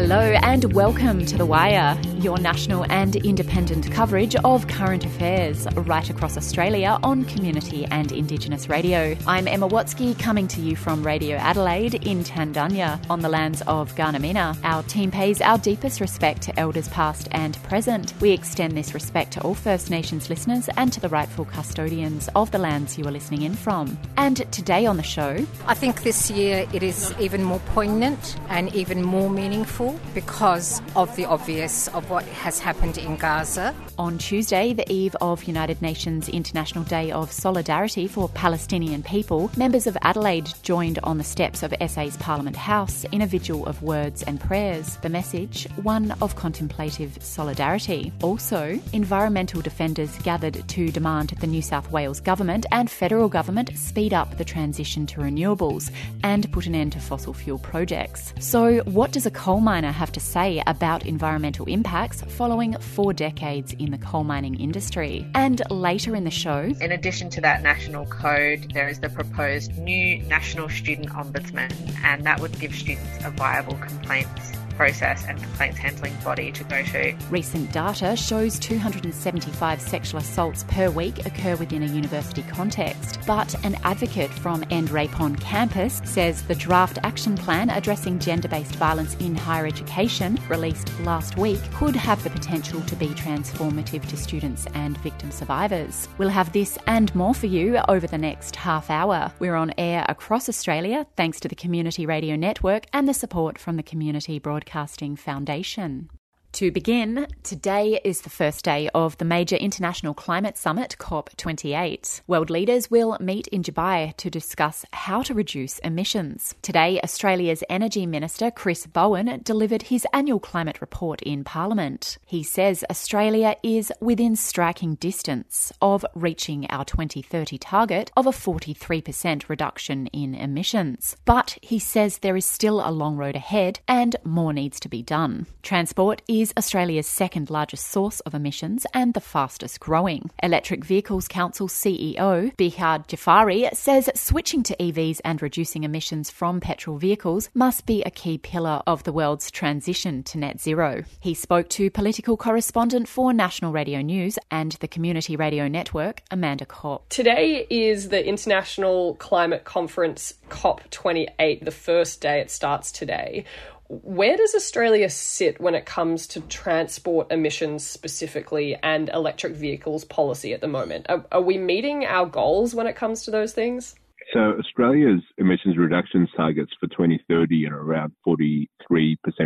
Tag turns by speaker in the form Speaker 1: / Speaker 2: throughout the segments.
Speaker 1: Hello and welcome to The Wire, your national and independent coverage of current affairs right across Australia on community and Indigenous radio. I'm Emma Watsky coming to you from Radio Adelaide in Tandanya on the lands of Kaurna Miyurna. Our team pays our deepest respect to elders past and present. We extend this respect to all First Nations listeners and to the rightful custodians of the lands you are listening in from. And today on the show,
Speaker 2: I think this year it is even more poignant and even more meaningful because of the obvious of what has happened in Gaza.
Speaker 1: On Tuesday, the eve of United Nations International Day of Solidarity for Palestinian People, members of Adelaide joined on the steps of SA's Parliament House in a vigil of words and prayers. The message, one of contemplative solidarity. Also, environmental defenders gathered to demand the New South Wales Government and federal government speed up the transition to renewables and put an end to fossil fuel projects. So, what does a coal miner have to say about environmental impacts following four decades in the coal mining industry? And later in the show,
Speaker 3: In addition to that national code, there is the proposed new National Student Ombudsman, and that would give students a viable complaints process and complaints handling body to go to.
Speaker 1: Recent data shows 275 sexual assaults per week occur within a university context. But an advocate from End Rape on Campus says the draft action plan addressing gender based violence in higher education, released last week, could have the potential to be transformative to students and victim survivors. We'll have this and more for you over the next half hour. We're on air across Australia thanks to the Community Radio Network and the support from the Community Broadcasting Foundation. To begin, today is the first day of the major international climate summit, COP28. World leaders will meet in Dubai to discuss how to reduce emissions. Today, Australia's Energy Minister Chris Bowen delivered his annual climate report in Parliament. He says Australia is within striking distance of reaching our 2030 target of a 43% reduction in emissions. But he says there is still a long road ahead and more needs to be done. Transport is Australia's second largest source of emissions and the fastest growing. Electric Vehicles Council CEO Behyad Jafari says switching to EVs and reducing emissions from petrol vehicles must be a key pillar of the world's transition to net zero. He spoke to political correspondent for National Radio News and the Community Radio Network, Amanda Kopp.
Speaker 4: Today is the International Climate Conference COP28, the first day it starts today. Where does Australia sit when it comes to transport emissions specifically and electric vehicles policy at the moment? Are, are we meeting our goals when it comes to those things?
Speaker 5: So Australia's emissions reductions targets for 2030 are around 43%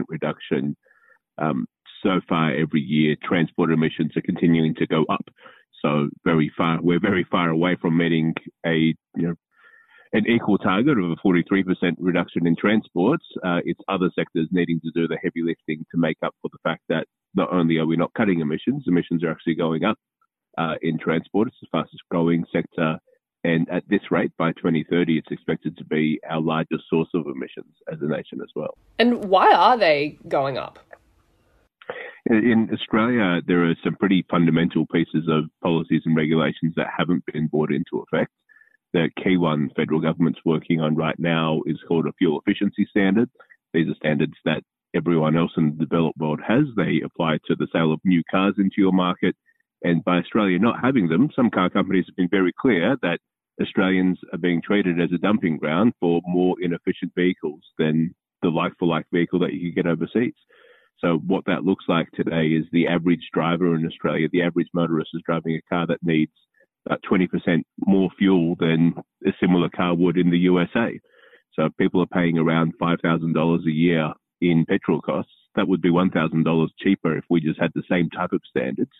Speaker 5: reduction. Um, so far, every year, transport emissions are continuing to go up. So very far, we're very far away from meeting a you know an equal target of a 43% reduction in transports. Uh, it's other sectors needing to do the heavy lifting to make up for the fact that not only are we not cutting emissions, emissions are actually going up uh, in transport. It's the fastest growing sector. And at this rate, by 2030, it's expected to be our largest source of emissions as a nation as well.
Speaker 4: And why are they going up?
Speaker 5: In Australia, there are some pretty fundamental pieces of policies and regulations that haven't been brought into effect. The key one federal government's working on right now is called a fuel efficiency standard. These are standards that everyone else in the developed world has. They apply to the sale of new cars into your market. And by Australia not having them, some car companies have been very clear that Australians are being treated as a dumping ground for more inefficient vehicles than the like for like vehicle that you can get overseas. So what that looks like today is the average driver in Australia, the average motorist is driving a car that needs about 20% more fuel than a similar car would in the USA. So people are paying around $5,000 a year in petrol costs. That would be $1,000 cheaper if we just had the same type of standards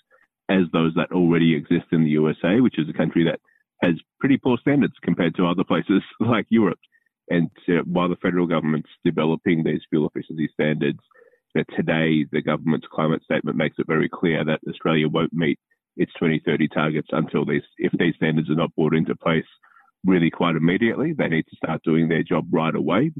Speaker 5: as those that already exist in the USA, which is a country that has pretty poor standards compared to other places like Europe. And uh, while the federal government's developing these fuel efficiency standards, that today the government's climate statement makes it very clear that Australia won't meet its 2030 targets until these, if these standards are not brought into place really quite immediately. They need to start doing their job right away.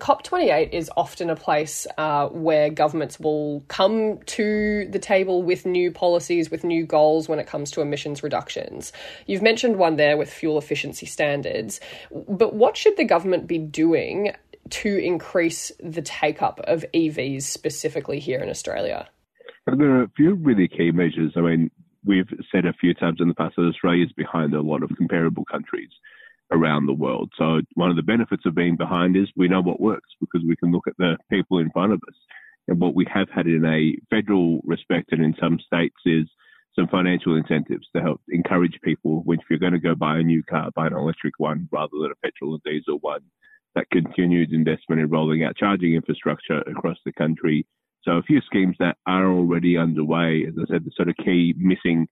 Speaker 4: COP28 is often a place uh, where governments will come to the table with new policies, with new goals when it comes to emissions reductions. You've mentioned one there with fuel efficiency standards, but what should the government be doing to increase the take up of EVs specifically here in Australia?
Speaker 5: There are a few really key measures. I mean, we've said a few times in the past that Australia is behind a lot of comparable countries around the world. So one of the benefits of being behind is we know what works because we can look at the people in front of us. And what we have had in a federal respect and in some states is some financial incentives to help encourage people which if you're going to go buy a new car, buy an electric one rather than a petrol and diesel one. That continued investment in rolling out charging infrastructure across the country. So a few schemes that are already underway. As I said, the sort of key missing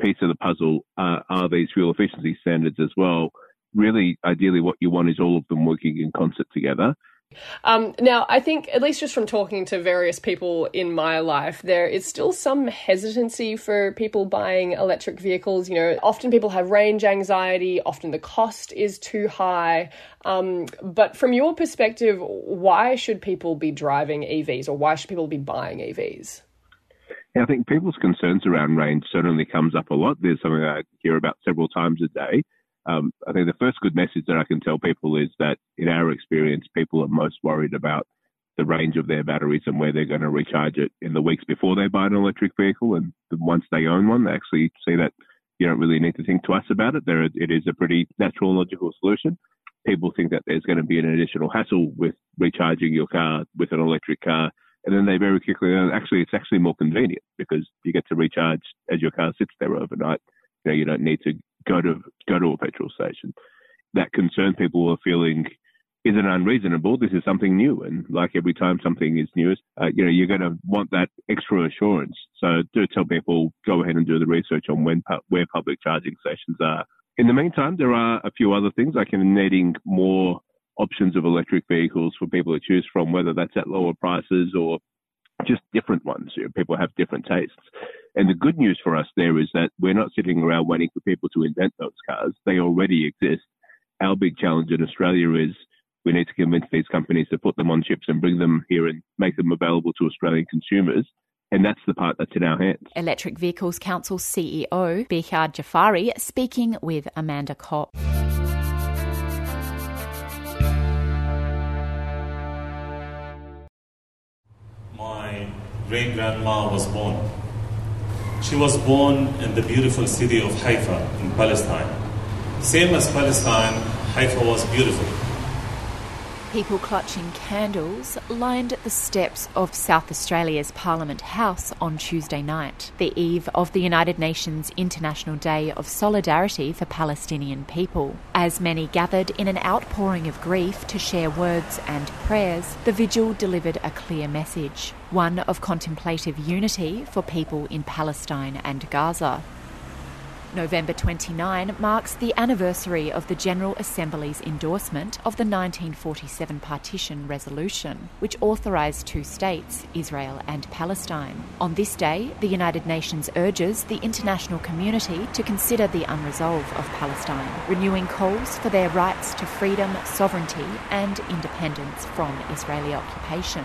Speaker 5: piece of the puzzle uh, are these fuel efficiency standards as well. Really, ideally, what you want is all of them working in concert together.
Speaker 4: Um, now, I think, at least just from talking to various people in my life, there is still some hesitancy for people buying electric vehicles. You know, often people have range anxiety, often the cost is too high. Um, but from your perspective, why should people be driving EVs or why should people be buying EVs?
Speaker 5: Yeah, I think people's concerns around range certainly comes up a lot. There's something I hear about several times a day. Um, I think the first good message that I can tell people is that in our experience, people are most worried about the range of their batteries and where they're going to recharge it in the weeks before they buy an electric vehicle. And once they own one, they actually see that you don't really need to think twice about it. There, it is a pretty natural logical solution. People think that there's going to be an additional hassle with recharging your car with an electric car. And then they very quickly learn actually it's actually more convenient because you get to recharge as your car sits there overnight. You know, you don't need to go to go to a petrol station. That concern people are feeling isn't unreasonable. This is something new, and like every time something is new, uh, you know, you're going to want that extra assurance. So do tell people go ahead and do the research on when where public charging stations are. In the meantime, there are a few other things like needing more options of electric vehicles for people to choose from, whether that's at lower prices or just different ones. You know, people have different tastes. And the good news for us there is that we're not sitting around waiting for people to invent those cars. They already exist. Our big challenge in Australia is we need to convince these companies to put them on ships and bring them here and make them available to Australian consumers. And that's the part that's in our hands.
Speaker 1: Electric Vehicles Council CEO Behyad Jafari speaking with Amanda Kopp.
Speaker 6: My great grandma was born she was born in the beautiful city of Haifa in Palestine. Same as Palestine, Haifa was beautiful.
Speaker 1: People clutching candles lined the steps of South Australia's Parliament House on Tuesday night, the eve of the United Nations International Day of Solidarity for Palestinian People. As many gathered in an outpouring of grief to share words and prayers, the vigil delivered a clear message one of contemplative unity for people in Palestine and Gaza. November 29 marks the anniversary of the General Assembly's endorsement of the 1947 Partition Resolution, which authorised two states, Israel and Palestine. On this day, the United Nations urges the international community to consider the unresolved of Palestine, renewing calls for their rights to freedom, sovereignty, and independence from Israeli occupation.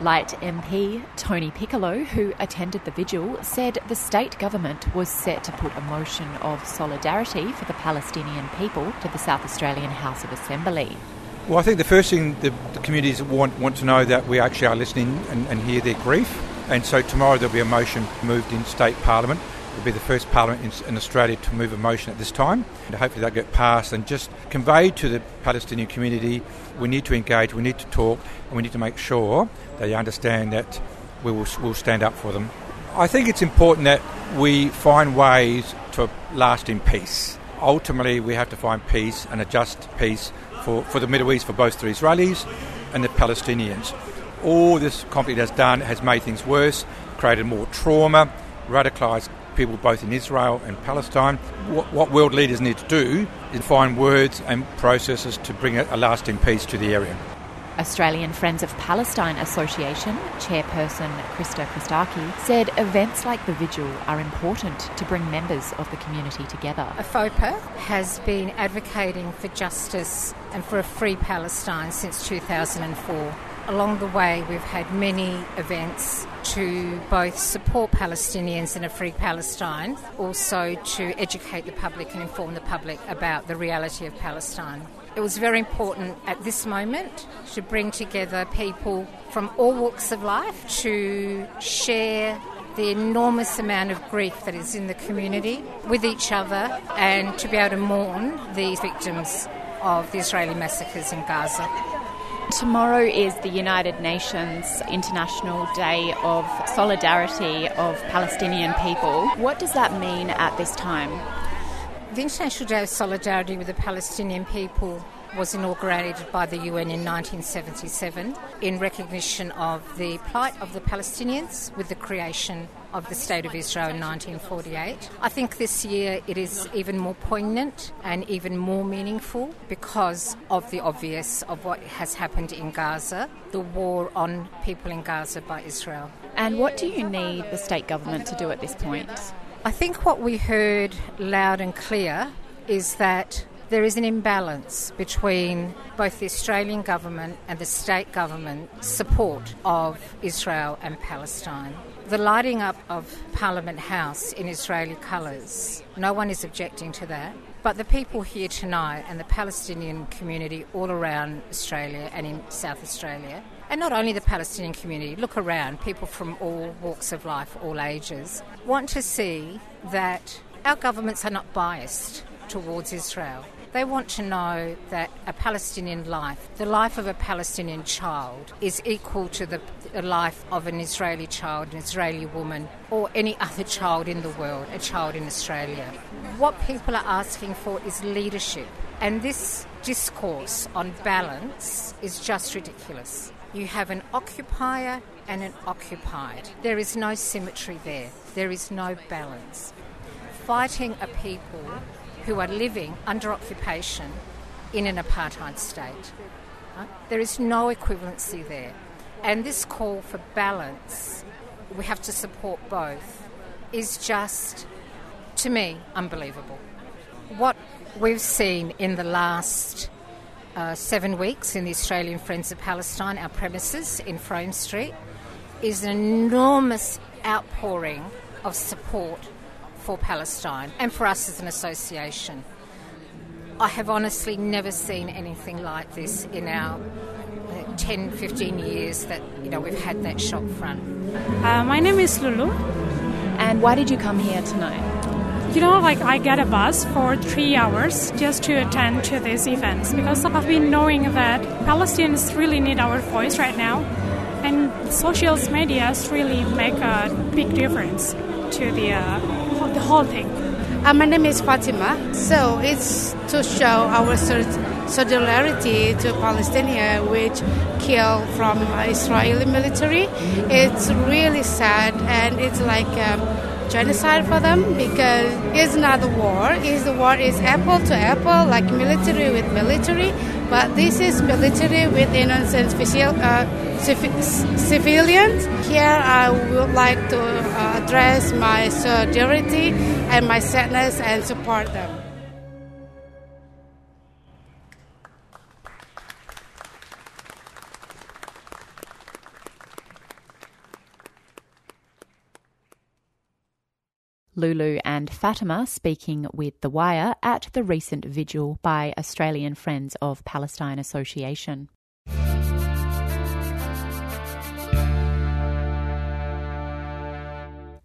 Speaker 1: Light MP Tony Piccolo, who attended the vigil, said the state government was set to put a motion of solidarity for the Palestinian people to the South Australian House of Assembly.
Speaker 7: Well, I think the first thing the, the communities want, want to know that we actually are listening and, and hear their grief. And so tomorrow there'll be a motion moved in state parliament will be the first parliament in, in, Australia to move a motion at this time. And hopefully that get passed and just convey to the Palestinian community we need to engage, we need to talk, and we need to make sure they understand that we will will stand up for them. I think it's important that we find ways to last in peace. Ultimately, we have to find peace and a just peace for, for the Middle East, for both the Israelis and the Palestinians. All this conflict has done has made things worse, created more trauma, radicalised people both in Israel and Palestine. What, what world leaders need to do is find words and processes to bring a, a lasting peace to the area.
Speaker 1: Australian Friends of Palestine Association chairperson Krista Christakis said events like the vigil are important to bring members of the community together.
Speaker 2: AFOPA has been advocating for justice and for a free Palestine since 2004. Along the way, we've had many events to both support Palestinians in a free Palestine, also to educate the public and inform the public about the reality of Palestine. it was very important at this moment to bring together people from all walks of life to share the enormous amount of grief that is in the community with each other and to be able to mourn these victims of the Israeli massacres in Gaza.
Speaker 1: Tomorrow is the United Nations International Day of Solidarity of Palestinian People. What does that mean at this time?
Speaker 2: The International Day of Solidarity with the Palestinian People was inaugurated by the UN in 1977 in recognition of the plight of the Palestinians with the creation of the State of Israel in 1948. I think this year it is even more poignant and even more meaningful because of the obvious of what has happened in Gaza, the war on people in Gaza by Israel.
Speaker 1: And what do you need the state government to do at this point?
Speaker 2: I think what we heard loud and clear is that there is an imbalance between both the Australian government and the state government support of Israel and Palestine. The lighting up of Parliament House in Israeli colours, no one is objecting to that. But the people here tonight and the Palestinian community all around Australia and in South Australia, and not only the Palestinian community, look around, people from all walks of life, all ages, want to see that our governments are not biased towards Israel. They want to know that a Palestinian life, the life of a Palestinian child, is equal to the, life of an Israeli child, an Israeli woman, or any other child in the world, a child in Australia. What people are asking for is leadership. And this discourse on balance is just ridiculous. You have an occupier and an occupied. There is no symmetry there, there is no balance. Fighting a people who are living under occupation in an apartheid state. There is no equivalency there. And this call for balance, we have to support both, is just, to me, unbelievable. What we've seen in the last uh, seven weeks in the Australian Friends of Palestine, our premises in Frome Street, is an enormous outpouring of support for Palestine and for us as an association. I have honestly never seen anything like this in our uh, 10, 15 years that you know we've had that shop front.
Speaker 8: Uh, my name is Lulu.
Speaker 1: And why did you come here tonight?
Speaker 8: You know, like I get a bus for three hours just to attend to these events because I've been knowing that Palestinians really need our voice right now, and social media really make a big difference to the uh, the whole thing.
Speaker 9: Uh, my name is Fatima. So it's to show our solidarity to Palestinians which kill from Israeli military. It's really sad and it's like um, genocide for them because it's not a war. It's the war is apple to apple, like military with military. But this is military with innocent uh, civilians. Here, I would like to uh, address my solidarity and my sadness and support them.
Speaker 1: Lulu and Fatima speaking with The Wire at the recent vigil by Australian Friends of Palestine Association.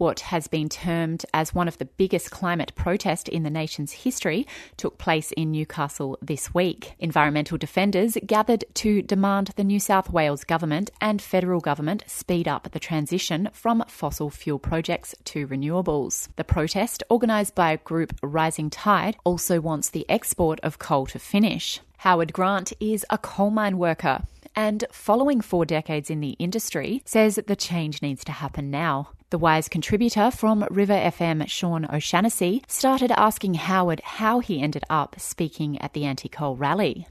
Speaker 1: What has been termed as one of the biggest climate protests in the nation's history took place in Newcastle this week. Environmental defenders gathered to demand the New South Wales government and federal government speed up the transition from fossil fuel projects to renewables. The protest, organised by a group Rising Tide, also wants the export of coal to finish. Howard Grant is a coal mine worker and following four decades in the industry, says the change needs to happen now. The Wire contributor from River FM, Sean O'Shaughnessy, started asking Howard how he ended up speaking at the anti coal rally.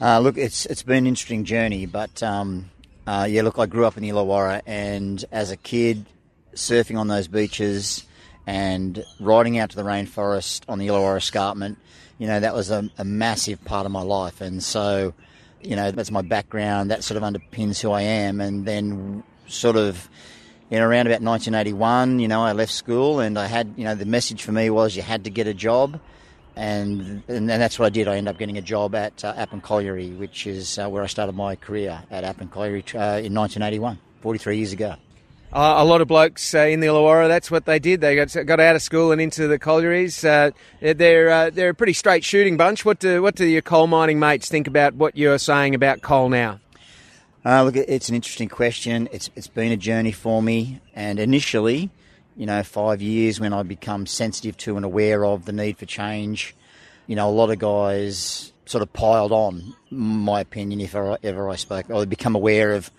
Speaker 10: Uh, look, it's it's been an interesting journey, but um, uh, yeah, look, I grew up in the Illawarra, and as a kid, surfing on those beaches and riding out to the rainforest on the Illawarra escarpment, you know, that was a, a massive part of my life, and so you know, that's my background. That sort of underpins who I am. And then, sort of, in around about 1981, you know, I left school and I had, you know, the message for me was you had to get a job. and and that's what I did. I ended up getting a job at uh, Appin Colliery, which is uh, where I started my career at Appin Colliery uh, in 1981, 43 years ago.
Speaker 11: Uh, a lot of blokes uh, in the Illawarra, that's what they did. They got, got out of school and into the collieries. Uh, they're uh, they're a pretty straight shooting bunch. What do what do your coal mining mates think about what you're saying about coal now?
Speaker 10: Uh, look, it's an interesting question. It's it's been a journey for me, and initially, you know, five years when I become sensitive to and aware of the need for change, you know, a lot of guys sort of piled on my opinion if I, ever I spoke. Would become aware of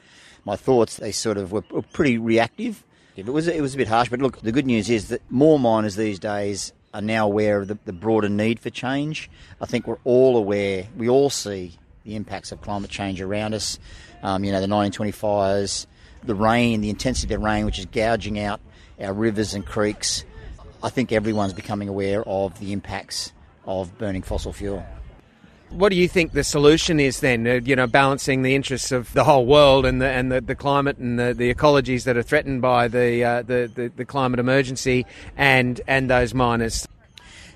Speaker 10: my thoughts. They sort of were, were pretty reactive. It was it was a bit harsh, but look, the good news is that more miners these days are now aware of the, the broader need for change. I think we're all aware. We all see the impacts of climate change around us. Um, you know, the 1920 fires, the rain, the intensity of the rain, which is gouging out our rivers and creeks. I think everyone's becoming aware of the impacts of burning fossil fuel.
Speaker 11: What do you think the solution is then? Uh, you know, balancing the interests of the whole world and the and the, the climate and the, the ecologies that are threatened by the, uh, the, the the climate emergency and and those miners.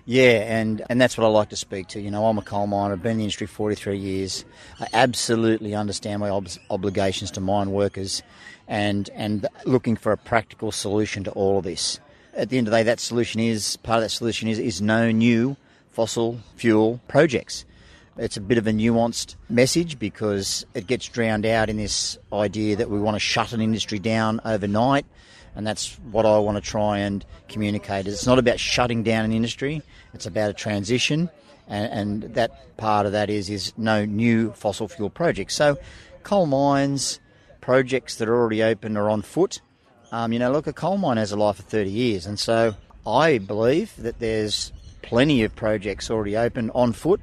Speaker 10: Yeah, and, and that's what I like to speak to. You know, I'm a coal miner, I've been in the industry 43 years. I absolutely understand my ob- obligations to mine workers and, and looking for a practical solution to all of this. At the end of the day, that solution is, part of that solution is, is no new fossil fuel projects. It's a bit of a nuanced message because it gets drowned out in this idea that we want to shut an industry down overnight and that's what I want to try and communicate. It's not about shutting down an industry; it's about a transition, and, and that part of that is is no new fossil fuel projects. So, coal mines projects that are already open or on foot. Um, you know, look, a coal mine has a life of 30 years, and so I believe that there's plenty of projects already open on foot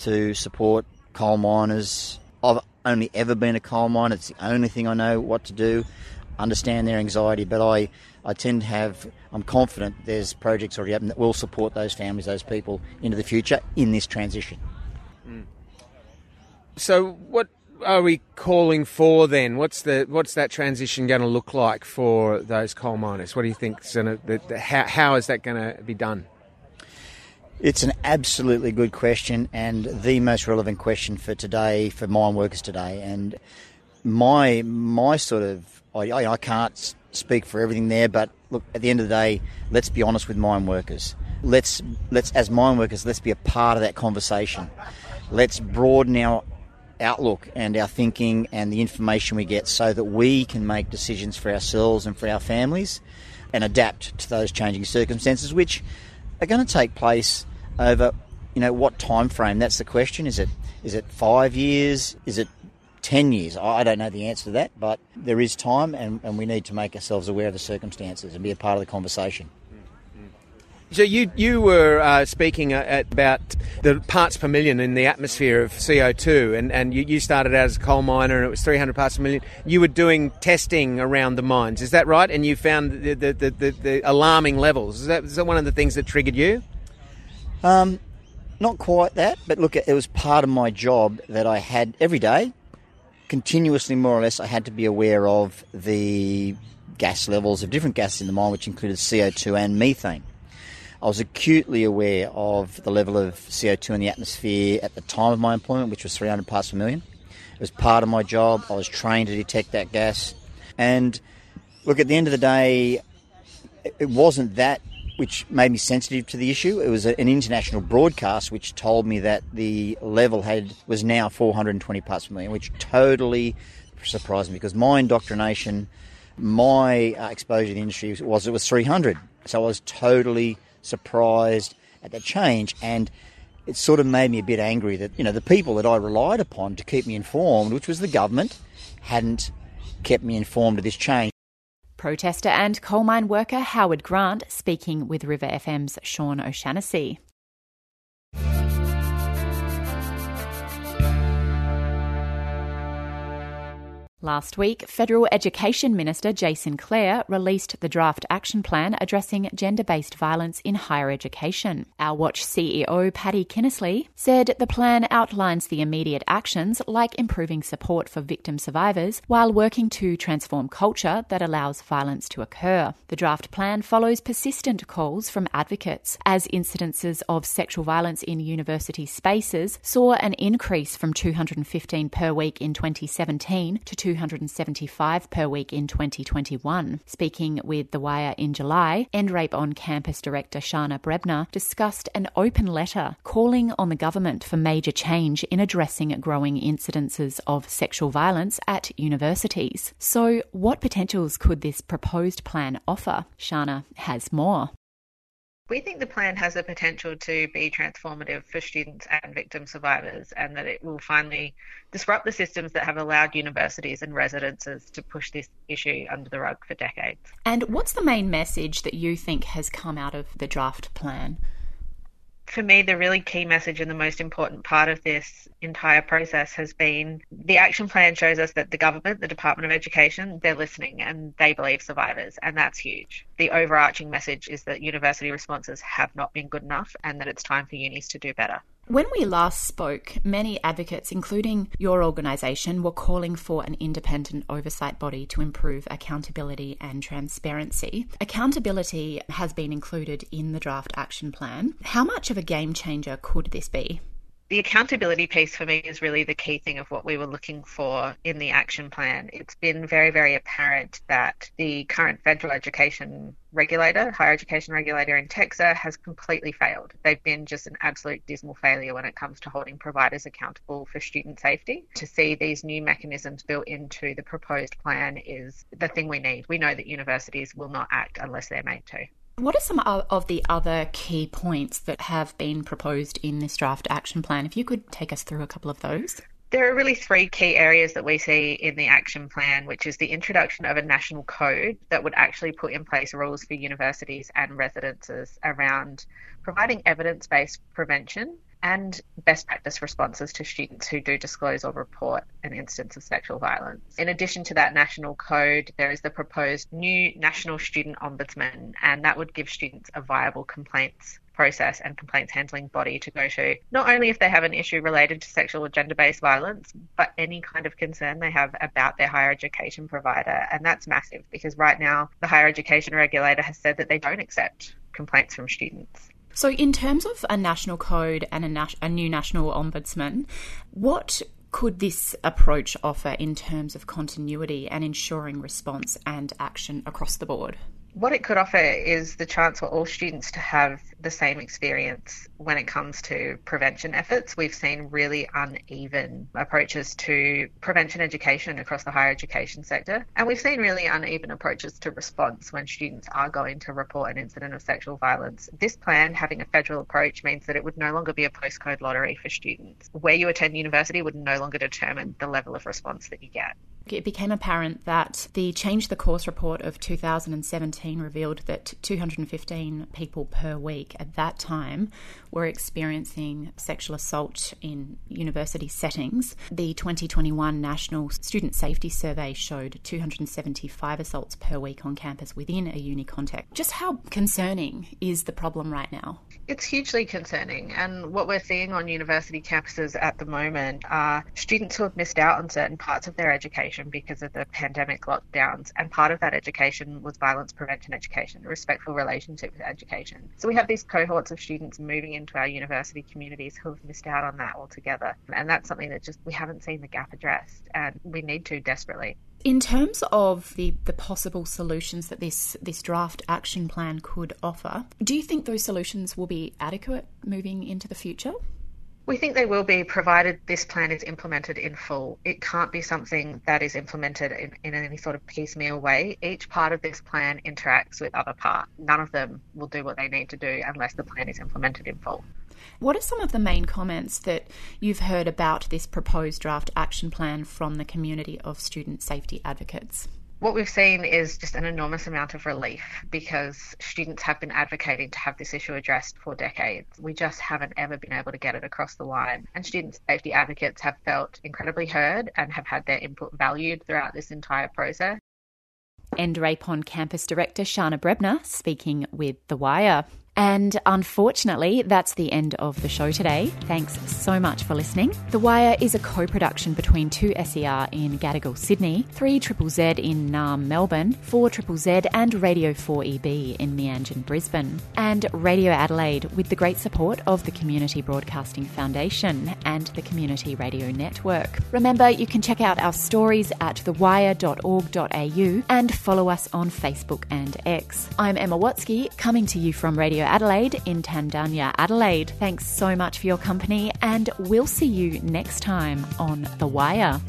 Speaker 10: to support coal miners. I've only ever been a coal miner. It's the only thing I know what to do understand their anxiety, but I, I tend to have, I'm confident there's projects already open that will support those families, those people into the future in this transition.
Speaker 11: Mm. So, what are we calling for then? What's the what's that transition going to look like for those coal miners? What do you think? How, how is that going to be done?
Speaker 10: It's an absolutely good question and the most relevant question for today for mine workers today. And my my sort of I, I can't speak for everything there, but look, at the end of the day, let's be honest with mine workers. Let's let's as mine workers, let's be a part of that conversation. Let's broaden our outlook and our thinking and the information we get so that we can make decisions for ourselves and for our families and adapt to those changing circumstances which are going to take place over you know what time frame that's the question is it is it 5 years is it 10 years. I don't know the answer to that, but there is time and, and we need to make ourselves aware of the circumstances and be a part of the conversation.
Speaker 11: So you you were uh, speaking uh, about the parts per million in the atmosphere of CO2, and, and you, you started out as a coal miner, and it was 300 parts per million. You were doing testing around the mines, is that right? And you found the the, the, the, the alarming levels. Is that, is that one of the things that triggered you?
Speaker 10: Um, not quite that, but look, it was part of my job that I had every day continuously, more or less, I had to be aware of the gas levels of different gases in the mine, which included CO2 and methane. I was acutely aware of the level of CO2 in the atmosphere at the time of my employment, which was 300 parts per million. It was part of my job. I was trained to detect that gas. And look, at the end of the day, it wasn't that which made me sensitive to the issue. It was an international broadcast which told me that the level had was now 420 parts per million, which totally surprised me because my indoctrination, my uh, exposure to the industry was it was 300. So I was totally surprised at that change and it sort of made me a bit angry that you know the people that I relied upon to keep me informed, which was the government, hadn't kept me informed of this change.
Speaker 1: Protester and coal mine worker Howard Grant speaking with River FM's Sean O'Shannessy. Last week, Federal Education Minister Jason Clare released the draft action plan addressing gender based violence in higher education. Our Watch CEO Patty Kinnersly said the plan outlines the immediate actions like improving support for victim survivors while working to transform culture that allows violence to occur. The draft plan follows persistent calls from advocates as incidences of sexual violence in university spaces saw an increase from 215 per week in 2017 to 275 per week in 2021. Speaking with The Wire in July, End Rape on Campus Director Sharna Bremner discussed an open letter calling on the government for major change in addressing growing incidences of sexual violence at universities. So, what potentials could this proposed plan offer? Sharna has more.
Speaker 3: We think the plan has the potential to be transformative for students and victim survivors, and that it will finally disrupt the systems that have allowed universities and residences to push this issue under the rug for decades.
Speaker 1: And what's the main message that you think has come out of the draft plan?
Speaker 3: For me, the really key message and the most important part of this entire process has been the action plan shows us that the government, the Department of Education, they're listening and they believe survivors, and that's huge. The overarching message is that university responses have not been good enough and that it's time for unis to do better.
Speaker 1: When we last spoke, many advocates, including your organisation, were calling for an independent oversight body to improve accountability and transparency. Accountability has been included in the draft action plan. How much of a game changer could this be?
Speaker 3: The accountability piece for me is really the key thing of what we were looking for in the action plan. It's been very, very apparent that the current federal education regulator, higher education regulator in TEQSA, has completely failed. They've been just an absolute dismal failure when it comes to holding providers accountable for student safety. To see these new mechanisms built into the proposed plan is the thing we need. We know that universities will not act unless they're made to.
Speaker 1: What are some of the other key points that have been proposed in this draft action plan? If you could take us through a couple of those.
Speaker 3: There are really three key areas that we see in the action plan, which is the introduction of a national code that would actually put in place rules for universities and residences around providing evidence based prevention and best practice responses to students who do disclose or report an instance of sexual violence. In addition to that national code, there is the proposed new National Student Ombudsman, and that would give students a viable complaints process and complaints handling body to go to, not only if they have an issue related to sexual or gender based violence, but any kind of concern they have about their higher education provider. And that's massive because right now the higher education regulator has said that they don't accept complaints from students.
Speaker 1: So, in terms of a national code and a, nas- a new national ombudsman, what could this approach offer in terms of continuity and ensuring response and action across the board?
Speaker 3: What it could offer is the chance for all students to have the same experience when it comes to prevention efforts. We've seen really uneven approaches to prevention education across the higher education sector, and we've seen really uneven approaches to response when students are going to report an incident of sexual violence. This plan, having a federal approach, means that it would no longer be a postcode lottery for students. Where you attend university would no longer determine the level of response that you get.
Speaker 1: It became apparent that the Change the Course report of 2017 revealed that 215 people per week at that time were experiencing sexual assault in university settings. The 2021 National Student Safety Survey showed 275 assaults per week on campus within a uni context. Just how concerning is the problem right now?
Speaker 3: It's hugely concerning, and what we're seeing on university campuses at the moment are students who have missed out on certain parts of their education because of the pandemic lockdowns, and part of that education was violence prevention education, respectful relationship education. So we have these cohorts of students moving into our university communities who have missed out on that altogether, and that's something that just we haven't seen the gap addressed, and we need to desperately.
Speaker 1: In terms of the, the possible solutions that this, this draft action plan could offer, do you think those solutions will be adequate moving into the future?
Speaker 3: We think they will be provided this plan is implemented in full. It can't be something that is implemented in, in any sort of piecemeal way. Each part of this plan interacts with other parts. None of them will do what they need to do unless the plan is implemented in full.
Speaker 1: What are some of the main comments that you've heard about this proposed draft action plan from the community of student safety advocates?
Speaker 3: what we've seen is just an enormous amount of relief because students have been advocating to have this issue addressed for decades. We just haven't ever been able to get it across the line. And student safety advocates have felt incredibly heard and have had their input valued throughout this entire process.
Speaker 1: End Rape on Campus Director Sharna Bremner speaking with The Wire. And unfortunately, that's the end of the show today. Thanks so much for listening. The Wire is a co production between 2SER in Gadigal, Sydney, 3 Triple Z in Naarm, Melbourne, 4 Triple Z, and Radio 4EB in Meanjin, Brisbane, and Radio Adelaide with the great support of the Community Broadcasting Foundation and the Community Radio Network. Remember, you can check out our stories at thewire.org.au and follow us on Facebook and X. I'm Emma Watsky, coming to you from Radio Adelaide in Tandanya, Adelaide. Thanks so much for your company, and we'll see you next time on The Wire.